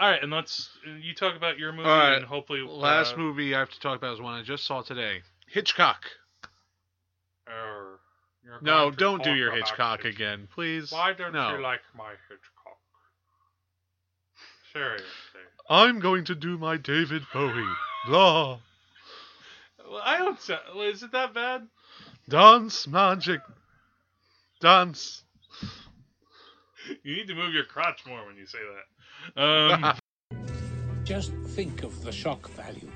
All right, and let's you talk about your movie All right, and hopefully Last uh, movie I have to talk about is one I just saw today. Hitchcock. er, No, don't do your about Hitchcock again, please. Why don't no. you like my Hitchcock? Seriously. I'm going to do my David Bowie. Blah. Well, I don't. Is it that bad? Dance magic. Dance. You need to move your crotch more when you say that. Um, Just think of the shock value.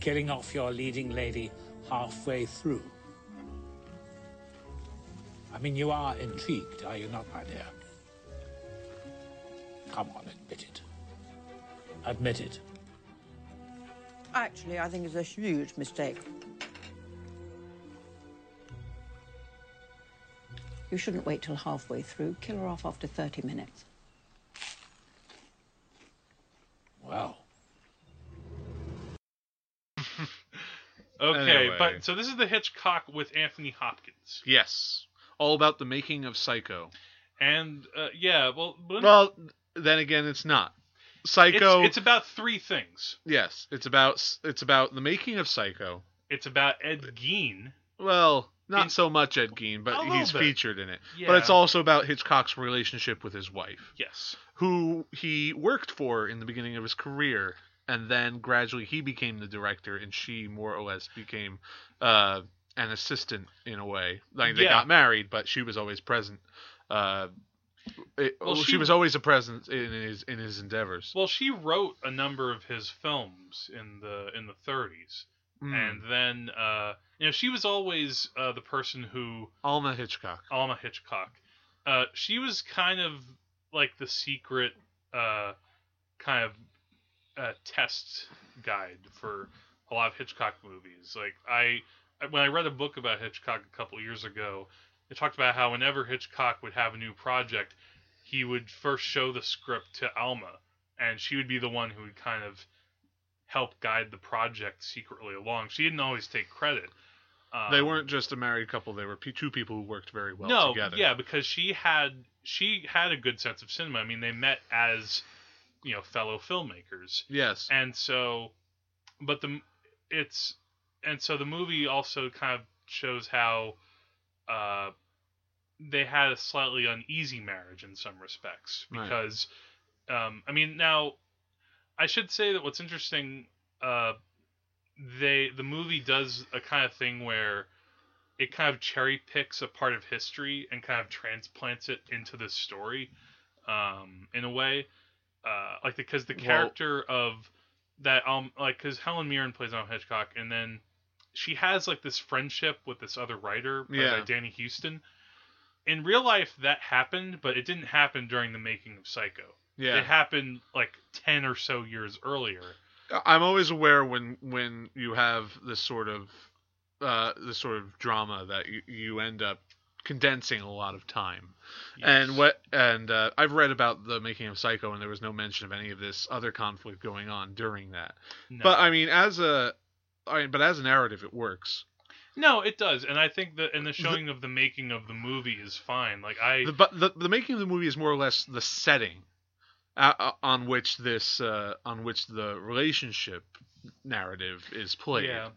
Killing off your leading lady halfway through. I mean, you are intrigued, are you not, my dear? Come on, admit it. Admit it. Actually, I think it's a huge mistake. You shouldn't wait till halfway through. Kill her off after 30 minutes. Wow. okay, Anyway. but so this is the Hitchcock with Anthony Hopkins, Yes. All about the making of Psycho. and uh, yeah, well, but Well, then again, it's not. it's, Psycho. it's about three things. yes, it's about it's about the making of Psycho. It's about Ed Gein. Well, not In- so much Ed Gein, but he's bit. featured in it. Yeah. But it's also about Hitchcock's relationship with his wife, Yes. who he worked for in the beginning of his career, and then gradually he became the director, and she more or less became uh, an assistant in a way. Like they Yeah. got married, but she was always present. Uh, it- Well, she- she was always a presence in his in his endeavors. Well, she wrote a number of his films in the in the 30s, Mm. and then uh, you know she was always uh, the person who Alma Hitchcock. Alma Hitchcock. Uh, she was kind of like the secret uh, kind of uh, test guide for a lot of Hitchcock movies. Like I, when I read a book about Hitchcock a couple years ago, it talked about how whenever Hitchcock would have a new project, he would first show the script to Alma, and she would be the one who would kind of help guide the project secretly along. She didn't always take credit. they Um, weren't just a married couple; they were pe- two people who worked very well no, together. yeah, because she had she had a good sense of cinema. I mean, they met as you know fellow filmmakers, Yes. and so, but the it's and so the movie also kind of shows how uh, they had a slightly uneasy marriage in some respects Right. because um, I mean now I should say that what's interesting uh, they the movie does a kind of thing where it kind of cherry picks a part of history and kind of transplants it into the story um, in a way uh, like because the Well- character of that um like because Helen Mirren plays on Hitchcock and then she has like this friendship with this other writer by Yeah. Danny Huston. In real life, that happened, but it didn't happen during the making of Psycho. It happened like ten or so years earlier. I'm always aware when when you have this sort of uh, this sort of drama that you, you end up condensing a lot of time. And what and uh, I've read about the making of Psycho, and there was no mention of any of this other conflict going on during that. No. But I mean, as a I mean, but as a narrative, it works. no, it does, and I think that and the showing of the making of the movie is fine. Like I, The but the, the making of the movie is more or less the setting uh, on which this uh, on which the relationship narrative is played. yeah,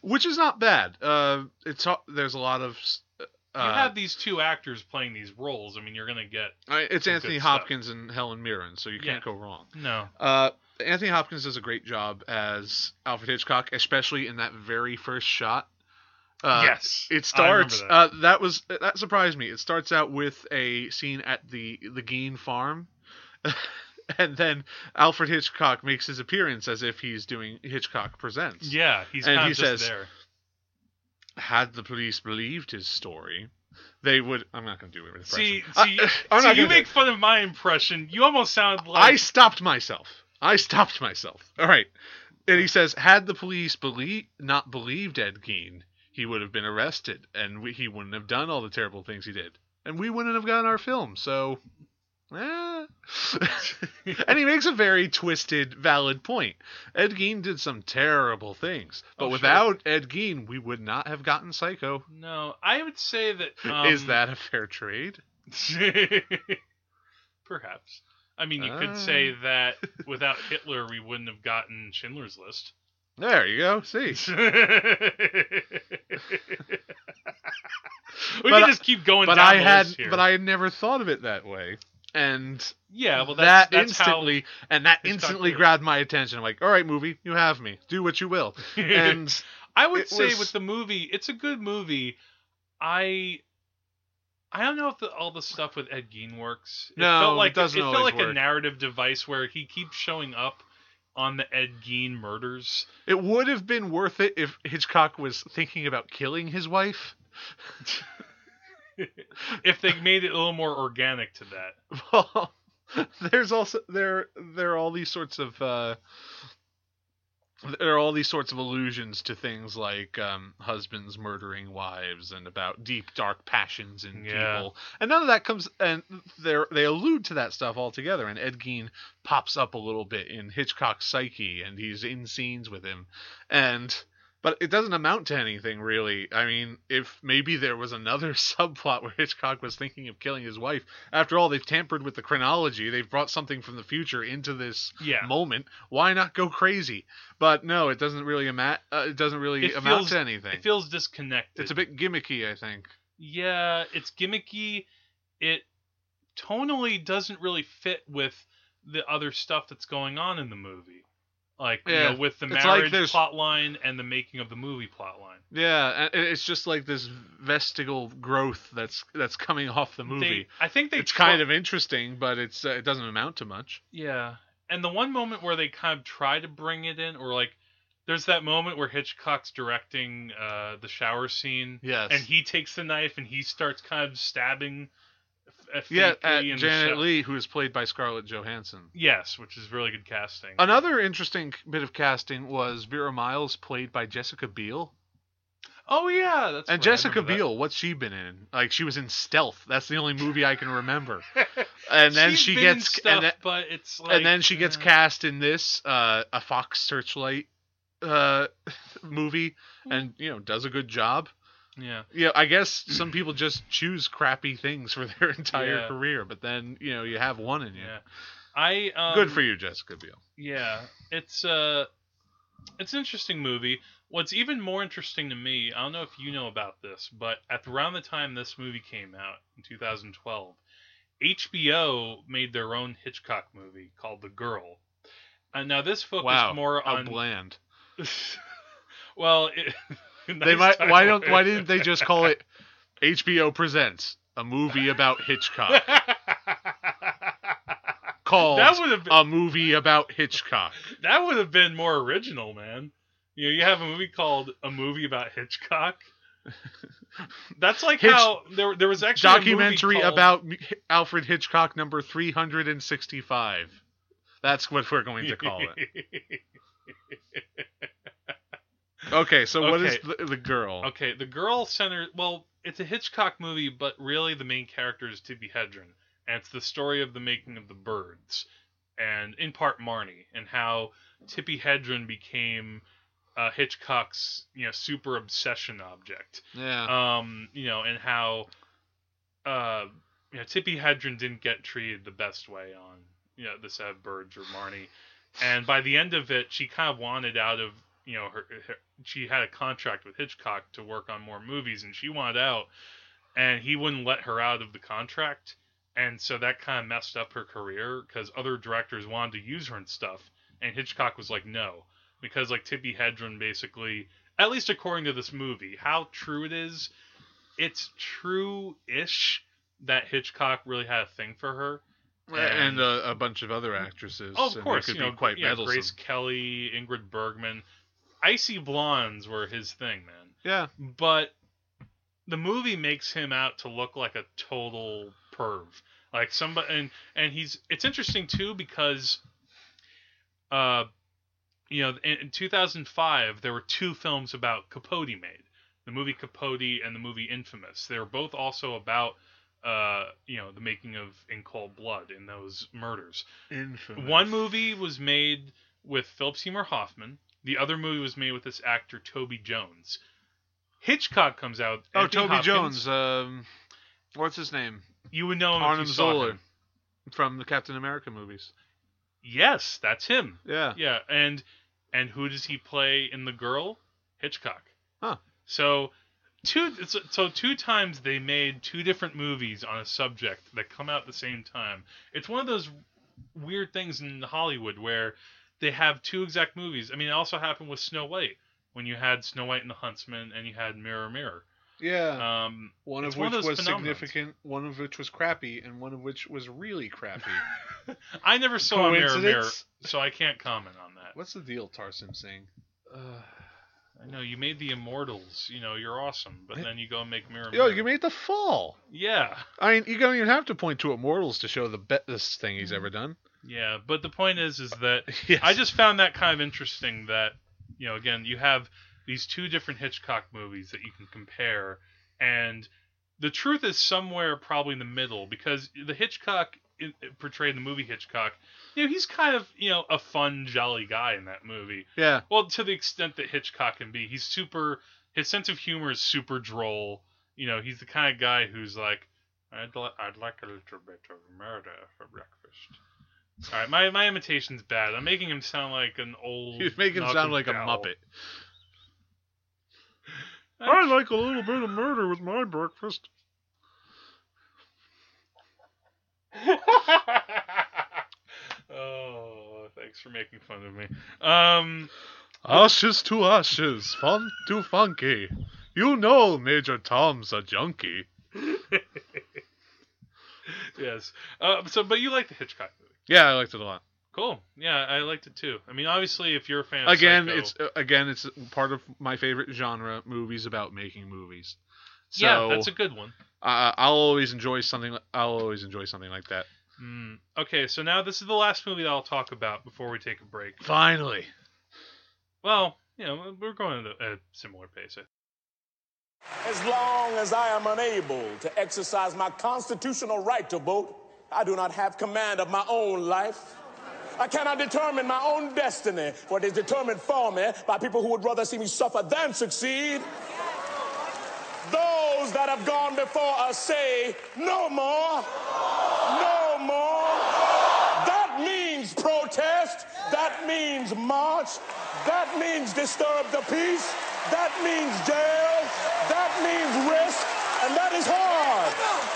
which is not bad. Uh, it's there's a lot of uh, you have these two actors playing these roles. I mean, you're gonna get it's Anthony good stuff. Hopkins and Helen Mirren, so you Yeah. can't go wrong. no. Uh, Anthony Hopkins does a great job as Alfred Hitchcock, especially in that very first shot. Uh, yes, It starts. remember Uh, that was that surprised me. It starts out with a scene at the the Gein farm, and then Alfred Hitchcock makes his appearance as if he's doing Hitchcock Presents. yeah, he's and he says- there. had the police believed his story, they would. I'm not going to do it. See, I, see, I'm see not you make fun of my impression. You almost sound like I stopped myself. I stopped myself. All right, and he says, had the police believe not believed Ed Gein, he would have been arrested, and we, he wouldn't have done all the terrible things he did, and we wouldn't have gotten our film. So. Eh. and he makes a very twisted, valid point. Ed Gein did some terrible things, but Oh, sure. without Ed Gein, we would not have gotten Psycho. no. I would say that um, Is that a fair trade? perhaps? I mean, you could Ah. say that without Hitler, we wouldn't have gotten Schindler's List. There you go. See. we But can just keep going but down I had here. but I had never thought of it that way. And yeah, well, that that's, that's instantly and that instantly grabbed my attention. I'm like, all right, movie, you have me. Do what you will. And I would say was- with the movie, it's a good movie. I I don't know if the, all the stuff with Ed Gein works. It No, felt it like doesn't it felt always like a narrative device where he keeps showing up on the Ed Gein murders. it would have been worth it if Hitchcock was thinking about killing his wife. if they made it a little more organic to that. Well, there's also there there are all these sorts of uh, there are all these sorts of allusions to things like um, husbands murdering wives and about deep dark passions in Yeah. people, and none of that comes and they they allude to that stuff altogether. And Ed Gein pops up a little bit in Hitchcock's psyche, and he's in scenes with him, and but it doesn't amount to anything really. I mean, if maybe there was another subplot where Hitchcock was thinking of killing his wife. After all, they've tampered with the chronology. They've brought something from the future into this Yeah. moment. Why not go crazy? But no, it doesn't really amount. Uh, it doesn't really It amount feels- to anything. It feels disconnected. it's a bit gimmicky, I think. yeah, it's gimmicky. It tonally doesn't really fit with the other stuff that's going on in the movie. Like, you Yeah, know, with the like marriage there's- plot line and the making of the movie plot line. Yeah, it's just like this vestigial growth that's that's coming off the movie. They, I think they it's try- kind of interesting, but it's uh, it doesn't amount to much. Yeah. And the one moment where they kind of try to bring it in, or like, there's that moment where Hitchcock's directing uh, the shower scene, Yes. and he takes the knife and he starts kind of stabbing. F- yeah, fakely at in Janet Leigh, who is played by Scarlett Johansson. Yes, which is really good casting. Another interesting bit of casting was Vera Miles, played by Jessica Biel. oh yeah, that's and right, Jessica remember that. Biel, what's she been in? Like she was in Stealth. That's the only movie I can remember. And then She's she gets stuff, and then, but it's like, and then she gets uh, cast in this uh, a Fox Searchlight uh, movie, and you know does a good job. Yeah, Yeah, I guess some people just choose crappy things for their entire Yeah. career, but then you know you have one in you. yeah. I um, Good for you, Jessica Biel. Yeah, it's uh it's an interesting movie. What's even more interesting to me, I don't know if you know about this, but at around the time this movie came out in 2012, HBO made their own Hitchcock movie called The Girl. And now this focused Wow, more on bland. well, it, They might. Why don't? Why didn't they just call it HBO presents a movie about Hitchcock called That would have been a movie about Hitchcock? that would have been more original, man. You know, you have a movie called a movie about Hitchcock. That's like Hitch- how there there was actually a movie Documentary called- about Alfred Hitchcock number three hundred and sixty-five. That's what we're going to call it. Okay, so what is Okay. the, the girl? okay, the girl center. Well, it's a Hitchcock movie, but really the main character is Tippi Hedren, and it's the story of the making of the Birds, and in part Marnie, and how Tippi Hedren became uh, Hitchcock's you know super obsession object. Yeah. um, you know, and how, uh, you know, Tippi Hedren didn't get treated the best way on, you know, the set of Birds or Marnie, and by the end of it, she kind of wanted out of, you know, her, her she had a contract with Hitchcock to work on more movies, and she wanted out, and he wouldn't let her out of the contract, and so that kind of messed up her career because other directors wanted to use her and stuff, and Hitchcock was like, no, because like Tippi Hedren basically at least according to this movie, how true it is, it's true-ish that Hitchcock really had a thing for her. and uh, a bunch of other actresses. Oh, of course, you know, be quite yeah, meddlesome. Grace Kelly, Ingrid Bergman, icy blondes were his thing, man. Yeah. But the movie makes him out to look like a total perv, like somebody, and and he's. It's interesting too because, uh, you know, in, in 2005 there were two films about Capote made, the movie Capote and the movie Infamous. They were both also about. Uh, you know the making of In Cold Blood in those murders. Infamous. One movie was made with Philip Seymour Hoffman. The other movie was made with this actor Toby Jones. Hitchcock comes out. Oh, Anthony Toby Hopkins. Jones. Um, what's his name? You would know him if Arnim you saw Zola. him. from the Captain America movies. Yes, that's him. Yeah. Yeah, and and who does he play in The Girl? Hitchcock. Huh. So two so, so two times they made two different movies on a subject that come out at the same time. It's one of those weird things in Hollywood where they have two exact movies. I mean, it also happened with Snow White when you had Snow White and the Huntsman and you had Mirror Mirror. Yeah. Um, one of one which of was significant, one of which was crappy, and one of which was really crappy. I never saw Mirror Mirror, so I can't comment on that. What's the deal, Tarsem Singh? I know you made the Immortals. You know you're awesome, but then you go and make Mirror Yo, Mirror. you made the fall. yeah, I mean, you don't even have to point to Immortals to show the best thing he's ever done. Yeah. But the point is, is that Yes. I just found that kind of interesting. That you know, again, you have these two different Hitchcock movies that you can compare, and the truth is somewhere probably in the middle because the Hitchcock portrayed in the movie Hitchcock. You know, he's kind of you know a fun, jolly guy in that movie. yeah. Well, to the extent that Hitchcock can be, he's super. His sense of humor is super droll. You know, he's the kind of guy who's like, I'd, li- I'd like a little bit of murder for breakfast. All right, my my imitation's bad. I'm making him sound like an old. He's making him sound like a knuckle muppet. I like a little bit of murder with my breakfast. oh, thanks for making fun of me. Um, Ashes to ashes, fun to funky. You know Major Tom's a junkie. yes. Uh, so, but you like the Hitchcock movie? Yeah, I liked it a lot. Cool. Yeah, I liked it too. I mean, obviously, if you're a fan of Again, Psycho- it's uh, again it's part of my favorite genre, movies about making movies. So yeah, that's a good one. uh, I'll always enjoy something. I'll always enjoy something like that. Mm, okay, so now this is the last movie that I'll talk about before we take a break. Finally, Well, you know, we're going at a, a similar pace. As long as I am unable to exercise my constitutional right to vote, I do not have command of my own life. I cannot determine my own destiny, for it is determined for me by people who would rather see me suffer than succeed. Those that have gone before us say, no more, no more. That means protest. That means march. That means disturb the peace. That means jail. That means risk. And that is hard.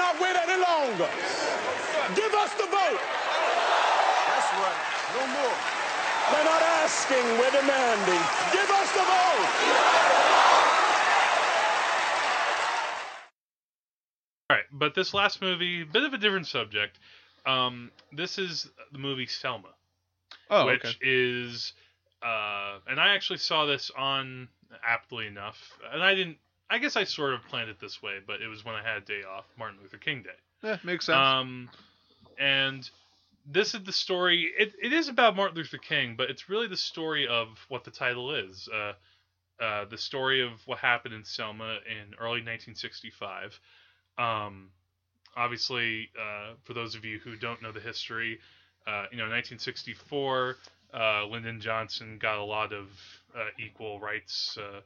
We will not wait any longer. Give us the vote. That's right. No more. We're not asking, we're demanding. Give us the vote. All right, but this last movie, bit of a different subject. Um, this is the movie Selma, oh which okay. is, uh, and I actually saw this on aptly enough, and I didn't. I guess I sort of planned it this way, but it was when I had a day off, Martin Luther King Day. Yeah, makes sense. Um, and this is the story. It, it is about Martin Luther King, but it's really the story of what the title is. Uh, uh, the story of what happened in Selma in early 1965. Um, obviously, uh, for those of you who don't know the history, uh, you know, 1964, uh, Lyndon Johnson got a lot of uh, equal rights, uh,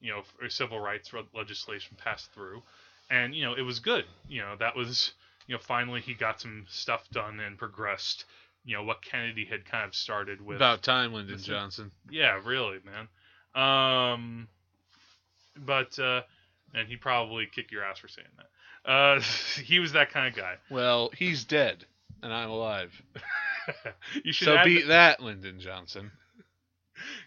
you know, civil rights legislation passed through, and you know, it was good. You know, that was, you know, finally he got some stuff done and progressed. You know, what Kennedy had kind of started with. About time, Lyndon. Johnson. Yeah, really, man. Um, but uh, and he probably kick your ass for saying that. Uh, he was that kind of guy. Well, he's dead, and I'm alive. you should So beat that, Lyndon Johnson.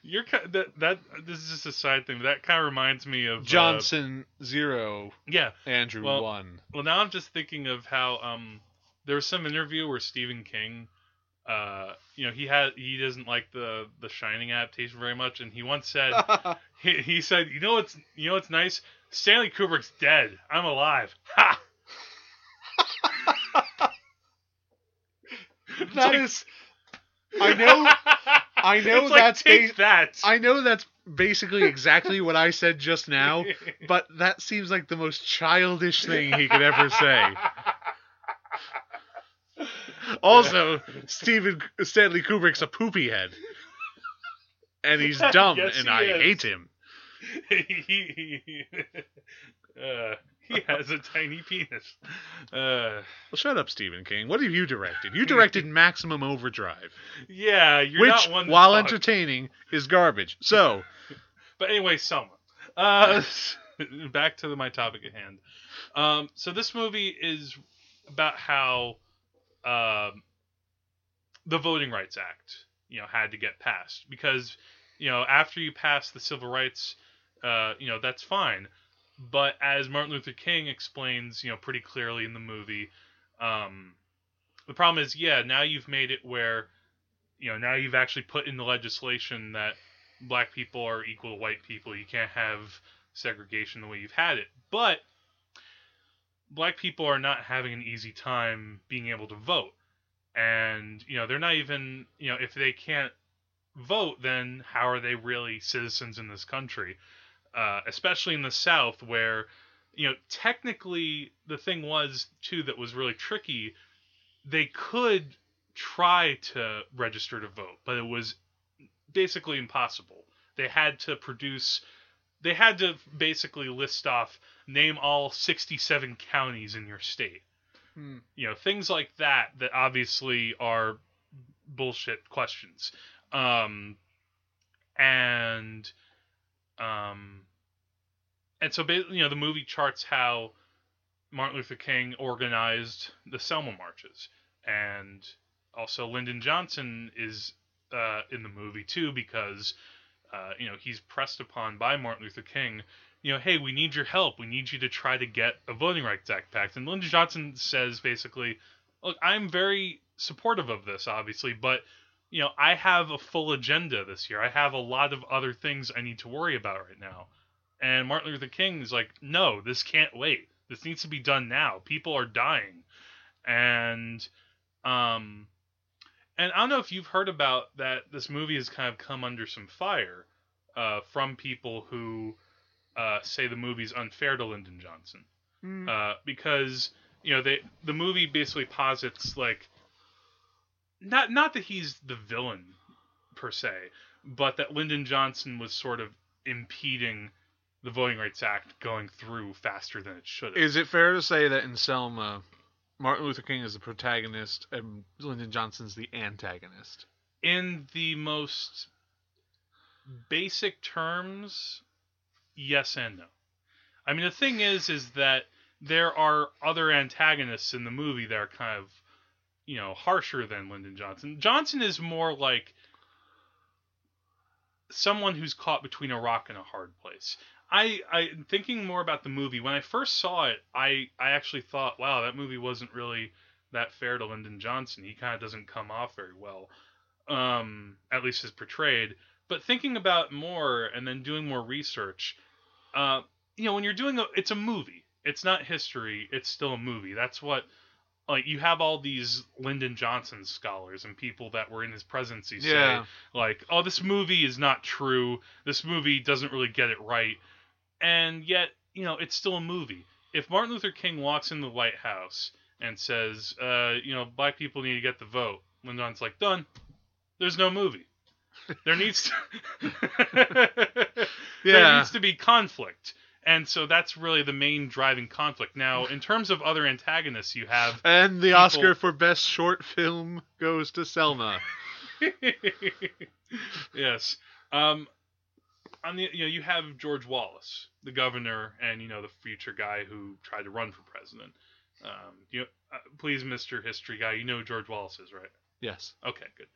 You're that that this is just a side thing. but That kind of reminds me of uh, Johnson zero, yeah. Andrew Well- one. Well, now I'm just thinking of how um there was some interview where Stephen King, uh, you know, he had he doesn't like the the Shining adaptation very much, and he once said he, he said, you know what's you know what's nice? Stanley Kubrick's dead. I'm alive. Ha! That like- is, I know, I know like, that's bas- that. I know that's basically exactly what I said just now, but that seems like the most childish thing he could ever say. Also, Stephen Stanley Kubrick's a poopy head, and he's dumb, Yes, and he I is. hate him. uh, he has a tiny penis. Uh, Well, shut up, Stephen King. What have you directed? You directed Maximum Overdrive, yeah, you're which, not one. while entertaining, is garbage. So, But anyway, Selma. Uh, back to the, my topic at hand. Um, so this movie is about how um, the Voting Rights Act, you know, had to get passed because, you know, after you pass the Civil Rights, uh, you know, that's fine. But as Martin Luther King explains, you know, pretty clearly in the movie, um, the problem is, yeah, now you've made it where, you know, now you've actually put in the legislation that black people are equal to white people. You can't have segregation the way you've had it. But black people are not having an easy time being able to vote. And, you know, they're not even, you know, if they can't vote, then how are they really citizens in this country? Uh, especially in the South, where, you know, technically the thing was, too, that was really tricky. They could try to register to vote, but it was basically impossible. They had to produce they had to basically list off name all 67 counties in your state. Hmm. You know, things like that that obviously are bullshit questions. Um and um and so you know the movie charts how Martin Luther King organized the Selma marches and also Lyndon Johnson is uh, in the movie too because uh, you know he's pressed upon by Martin Luther King. You know, hey, we need your help. We need you to try to get a Voting Rights Act passed. And Lyndon Johnson says basically, look, I'm very supportive of this, obviously, but you know, I have a full agenda this year. I have a lot of other things I need to worry about right now. And Martin Luther King is like, no, this can't wait. This needs to be done now. People are dying. And um and I don't know if you've heard about that this movie has kind of come under some fire uh, from people who uh, say the movie's unfair to Lyndon Johnson. Uh, because, you know, they the movie basically posits like not not that he's the villain per se, but that Lyndon Johnson was sort of impeding the Voting Rights Act going through faster than it should have. is it fair to say that in Selma, Martin Luther King is the protagonist and Lyndon Johnson's the antagonist? in the most basic terms, yes and no. I mean, the thing is, is that there are other antagonists in the movie that are kind of, you know, harsher than Lyndon Johnson. Johnson is more like someone who's caught between a rock and a hard place. I, I thinking more about the movie. When I first saw it, I, I actually thought, wow, that movie wasn't really that fair to Lyndon Johnson. He kind of doesn't come off very well um, at least as portrayed. But thinking about more and then doing more research, uh, you know, when you're doing a, it's a movie. It's not history. It's still a movie. That's what, like, you have all these Lyndon Johnson scholars and people that were in his presidency say, Yeah. like, oh, this movie is not true. This movie doesn't really get it right. And yet, you know, it's still a movie. If Martin Luther King walks in the White House and says, uh, you know, black people need to get the vote, Lyndon Johnson's like, done there's no movie. There needs to there needs to be conflict. And so that's really the main driving conflict. Now, in terms of other antagonists you have And the People- Oscar for Best Short Film goes to Selma. yes. Um on the you know, you have George Wallace, the governor and you know the future guy who tried to run for president. Um you know, uh, please Mr. History guy, you know who George Wallace is, right? Yes. Okay, good.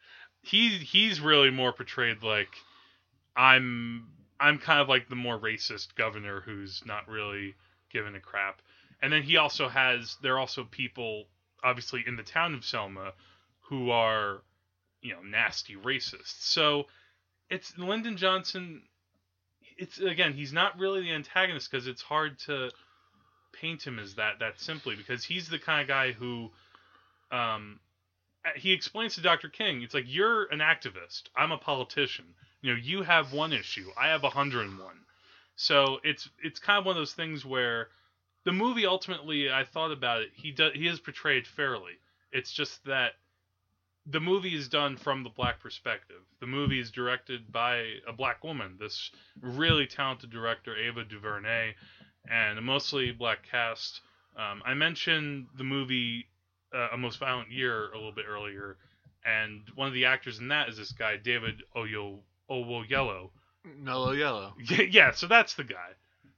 He he's really more portrayed like I'm I'm kind of like the more racist governor who's not really given a crap. And then he also has there are also people obviously in the town of Selma who are you know nasty racists. So it's Lyndon Johnson it's again he's not really the antagonist because it's hard to paint him as that that simply because he's the kind of guy who um he explains to Dr. King, it's like you're an activist. I'm a politician. You know, you have one issue. I have a hundred and one. So it's it's kind of one of those things where the movie ultimately, I thought about it. He does he is portrayed fairly. It's just that the movie is done from the black perspective. The movie is directed by a black woman, this really talented director, Ava DuVernay, and a mostly black cast. Um, I mentioned the movie uh, A Most Violent Year a little bit earlier, and one of the actors in that is this guy David Oyo Owoyellow. Mellow Yellow. Yeah, yeah, so that's the guy.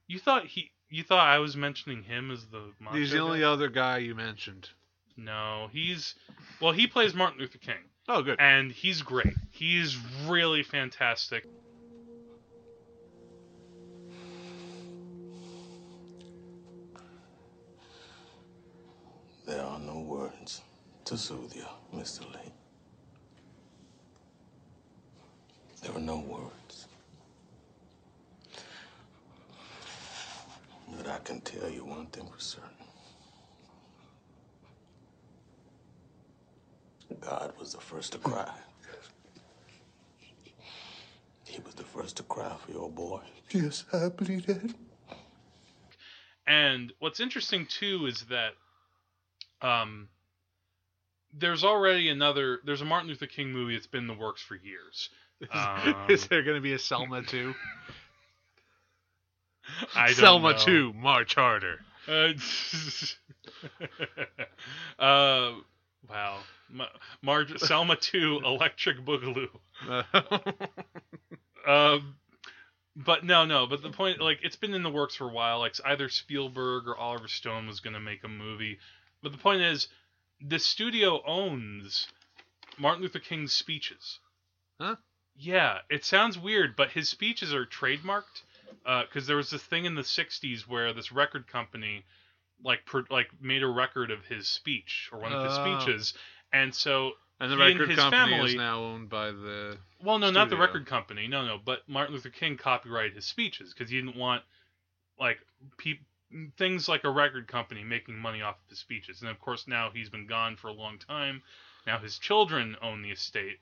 You thought he? You thought I was mentioning him as the? Macho He's the guy? only other guy you mentioned. No, he's well. He plays Martin Luther King, Oh, good. and he's great. He's really fantastic. There are no words to soothe you, Mr. Lee. There are no words. But I can tell you one thing for certain. God was the first to cry. He was the first to cry for your boy. Yes, I believe that. And what's interesting too is that um, there's already another. There's a Martin Luther King movie that's been in the works for years. Um, Is there going to be a Selma 2? I don't Selma know. 2, March Harder. Uh, uh, wow. Ma- Marge, Selma 2, Electric Boogaloo. Um, but no, no. But the point, like, it's been in the works for a while. Like, either Spielberg or Oliver Stone was going to make a movie. But the point is, the studio owns Martin Luther King's speeches. Huh? Yeah, it sounds weird, but his speeches are trademarked. Uh, because there was this thing in the '60s where this record company, like, per, like made a record of his speech or one of his Oh. speeches, and so and the he and record his company family- is now owned by the. well, no, not the record company. No, no. But Martin Luther King copyrighted his speeches because he didn't want like peop things like a record company making money off of his speeches. And of course, now he's been gone for a long time. Now his children own the estate.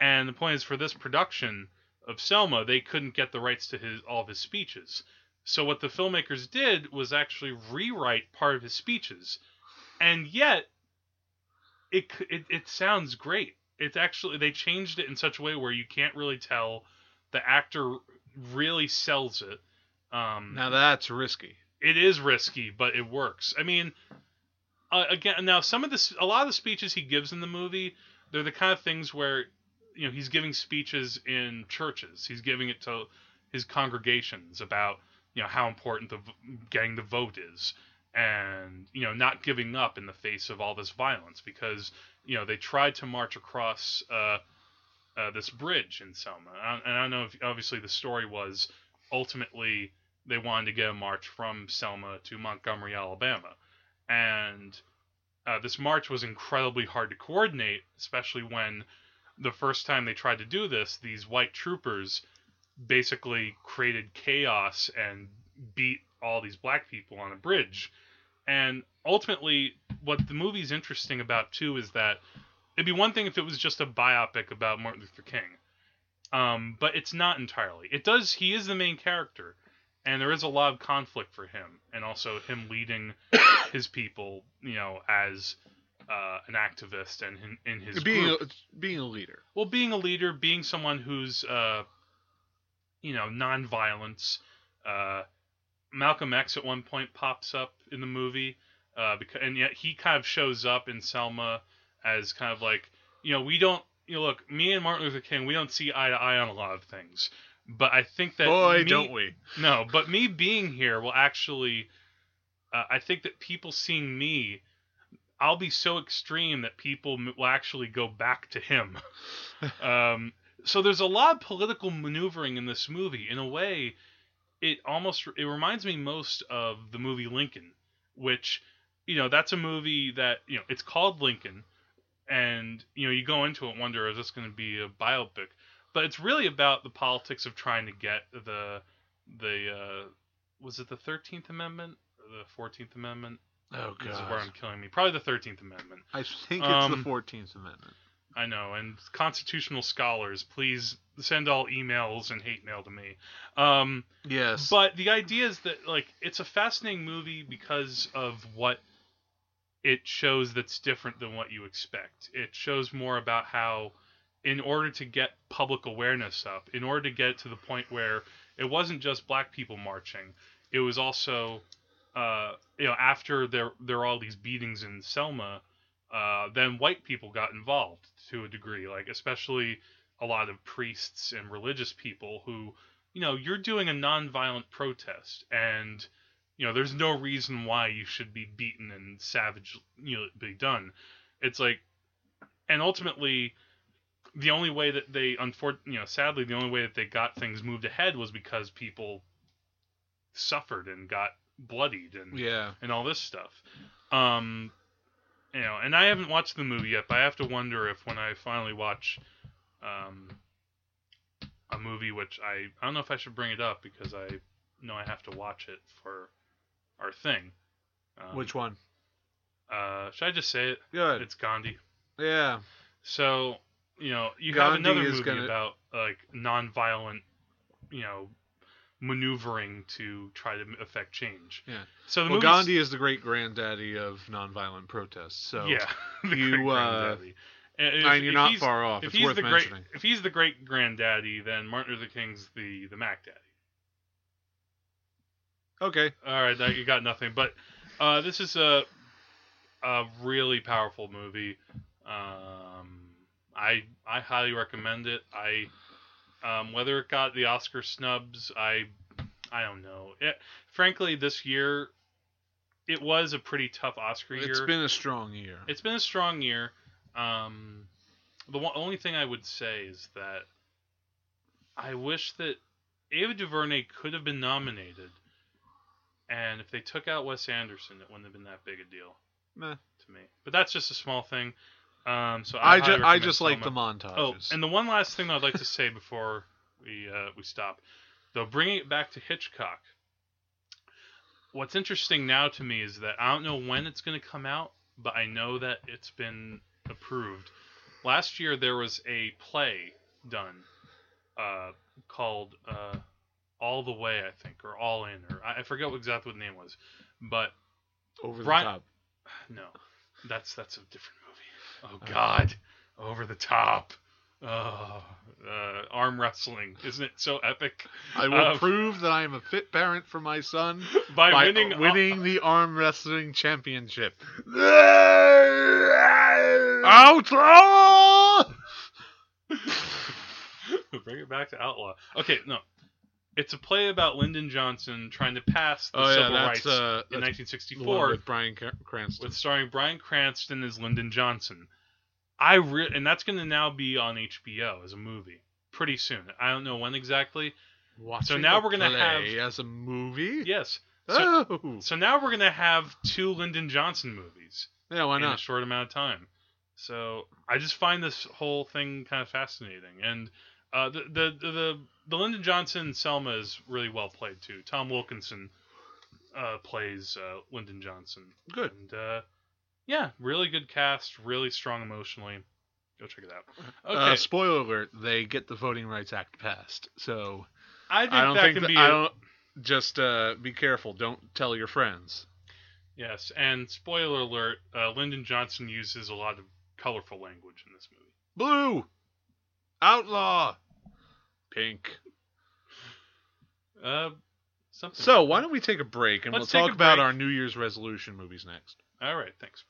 And the point is, for this production of Selma, they couldn't get the rights to his all of his speeches. So what the filmmakers did was actually rewrite part of his speeches, and yet it it, it sounds great. It's actually they changed it in such a way where you can't really tell the actor really sells it. Um, Now that's risky. it is risky, but it works. I mean, uh, again, now some of the a lot of the speeches he gives in the movie, they're the kind of things where, you know, he's giving speeches in churches. He's giving it to his congregations about, you know, how important the getting the vote is, and you know, not giving up in the face of all this violence because you know they tried to march across. Uh, uh, this bridge in Selma, and I, know if obviously the story was ultimately they wanted to get a march from Selma to Montgomery, Alabama. And uh, this march was incredibly hard to coordinate, especially when the first time they tried to do this, these white troopers basically created chaos and beat all these black people on a bridge. And ultimately, what the movie's interesting about too is that it'd be one thing if it was just a biopic about Martin Luther King. Um, but it's not entirely. It does. He is the main character, and there is a lot of conflict for him, and also him leading his people, you know, as uh, an activist and in, in his being group. a, being a leader. well, being a leader, being someone who's, uh, you know, nonviolence. Uh, Malcolm X at one point pops up in the movie, uh, because and yet he kind of shows up in Selma as kind of like, you know, we don't, you know, look, me and Martin Luther King, we don't see eye to eye on a lot of things, but I think that Boy, me- don't we? no, but me being here will actually. Uh, I think that people seeing me, I'll be so extreme that people will actually go back to him. um, so there's a lot of political maneuvering in this movie. In a way, it almost it reminds me most of the movie Lincoln, which you know that's a movie that you know it's called Lincoln, and you know you go into it and wonder is this going to be a biopic, but it's really about the politics of trying to get the the uh, was it the Thirteenth Amendment or the Fourteenth Amendment? Oh This is where. I'm killing me. Probably the Thirteenth Amendment. I think it's Um, the Fourteenth Amendment. I know, and constitutional scholars, please send all emails and hate mail to me. Um, Yes. but the idea is that like it's a fascinating movie because of what it shows that's different than what you expect. It shows more about how in order to get public awareness up, in order to get to the point where it wasn't just black people marching, it was also, uh, you know, after there there are all these beatings in Selma, uh, then white people got involved to a degree, like especially a lot of priests and religious people who, you know, you're doing a nonviolent protest and you know there's no reason why you should be beaten and savage you know be done. It's like and ultimately the only way that they unfor- you know sadly the only way that they got things moved ahead was because people suffered and got bloodied and Yeah. and all this stuff um you know and i haven't watched the movie yet but i have to wonder if when i finally watch um a movie which i i don't know if i should bring it up because i know i have to watch it for our thing um, Which one? uh should i just say it Good. it's gandhi yeah. so you know you Gandhi have another movie gonna- about like non-violent you know maneuvering to try to affect change Yeah. so the Well, Gandhi is the great granddaddy of nonviolent protests. So yeah, the you, great uh, granddaddy. And if- mean, you're not far off. If It's he's worth the mentioning. great, if he's the great granddaddy, then Martin Luther King's the the Mac Daddy. Okay. All right, now you got nothing. But uh, this is a a really powerful movie. Um, I I highly recommend it. I um, whether it got the Oscar snubs, I I don't know. It, frankly, this year it was a pretty tough Oscar year. It's been a strong year. It's been a strong year. Um, the one, only thing I would say is that I wish that Ava DuVernay could have been nominated, and if they took out Wes Anderson, it wouldn't have been that big a deal Meh. to me. But that's just a small thing. Um, so I, I, ju- I just like the montages. Oh, and the one last thing I'd like to say before we uh, we stop, though, bringing it back to Hitchcock. What's interesting now to me is that I don't know when it's going to come out, but I know that it's been approved. Last year there was a play done uh, called uh, All the Way, I think, or All In, or I I forget exactly what the name was, but over the Brian- top. no, that's that's a different movie. Oh God, over the top. Oh, uh, arm wrestling, isn't it so epic? I will Um, prove that I am a fit parent for my son by, by winning, winning the arm wrestling championship. Outlaw! Bring it back to Outlaw. Okay, no, it's a play about Lyndon Johnson trying to pass the Oh yeah, civil that's rights uh, in that's 1964 with Bryan Cranston. with starring Bryan Cranston as Lyndon Johnson. I re- and that's going to now be on HBO as a movie pretty soon. I don't know when exactly. Watching now a we're gonna have- as a movie. Yes. So, Oh, so now we're going to have two Lyndon Johnson movies. yeah. Why not? in a short amount of time. So I just find this whole thing kind of fascinating, and uh, the, the the the Lyndon Johnson Selma is really well played too. Tom Wilkinson uh, plays uh, Lyndon Johnson. Good. And uh, yeah, really good cast, really strong emotionally. Go check it out. Okay, Uh, spoiler alert: They get the Voting Rights Act passed. So I think I don't that think can that, be. I don't. Just uh, be careful. Don't tell your friends. Yes, and spoiler alert: uh, Lyndon Johnson uses a lot of colorful language in this movie. Blue, outlaw, pink. Uh, something. So why don't we take a break and Let's we'll take talk a about break. our New Year's resolution movies next. All right, thanks.